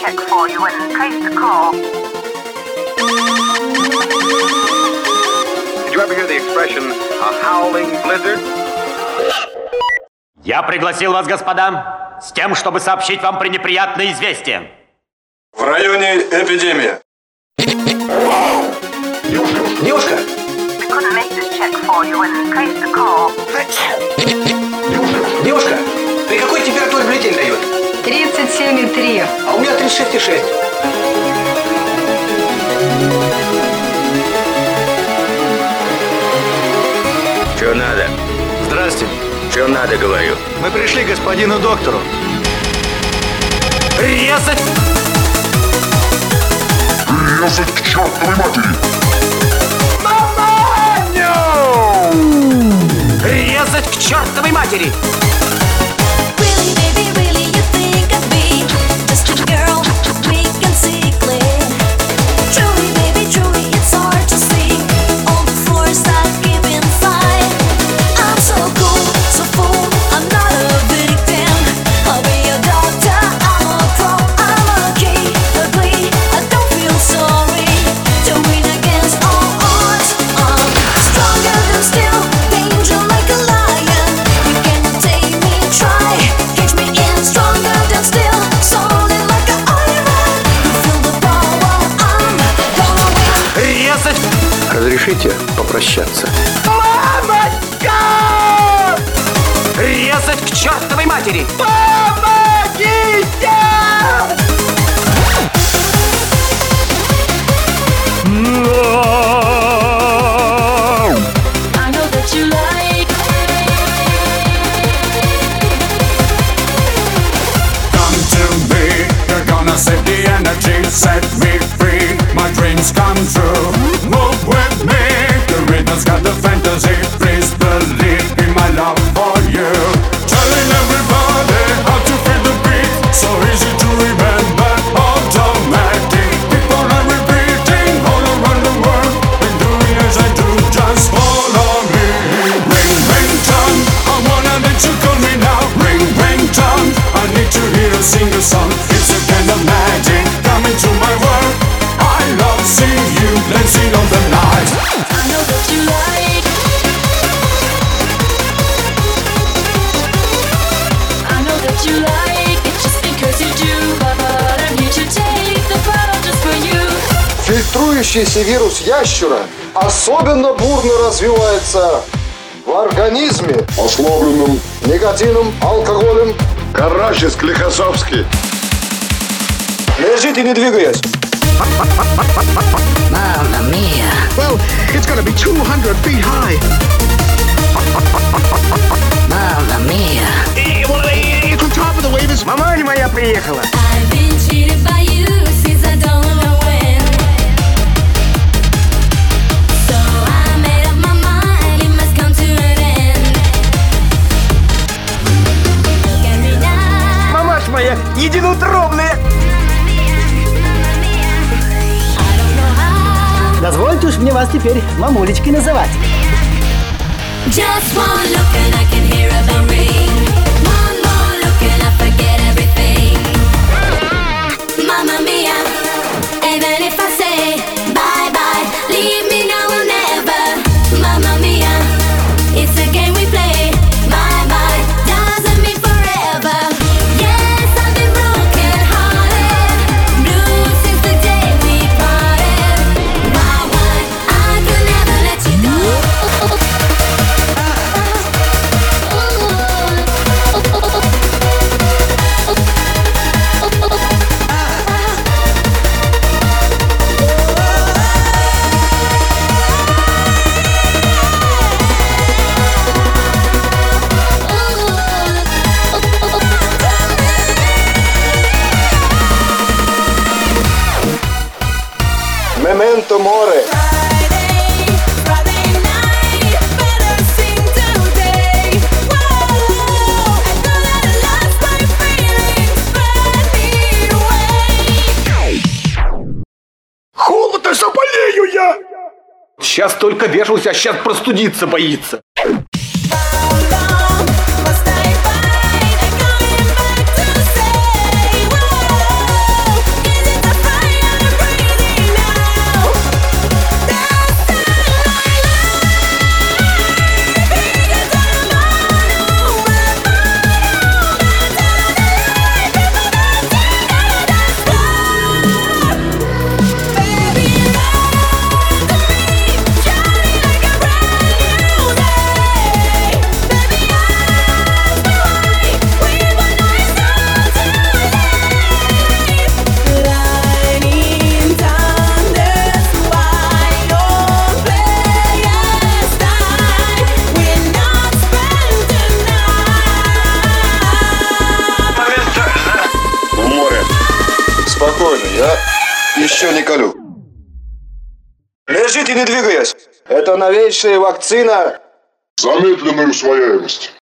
check for you and trace the call. Did you ever hear the expression, a howling blizzard? Я пригласил вас, господа, с тем, чтобы сообщить вам пренеприятное известие. В районе эпидемия. Девушка! Девушка! Девушка! При какой температуре бюллетень дает? 37,3. А у меня 36,6. Что надо? Здрасте. Что надо, говорю? Мы пришли к господину доктору. Резать! Резать к чертовой матери! Маманю! Резать к чертовой матери! Разрешите попрощаться? Мамочка! Резать к чертовой матери! Помогите! said мутирующийся вирус ящера особенно бурно развивается в организме, ослабленным никотином, алкоголем. Карачес, Клихосовский. Лежите, не двигаясь. Мама моя. Well, it's gonna be 200 feet high. Mamma mia. Well, it's on top of the wave. Маманя моя приехала. единоутробные. Дозвольте уж мне вас теперь мамулечкой называть. Just one look and I can hear a то море. Холодно заболею я! Сейчас только вешался, а сейчас простудиться боится. Я еще не колю. Лежите, не двигаясь. Это новейшая вакцина. Замедленную усвояемость.